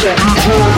that I hold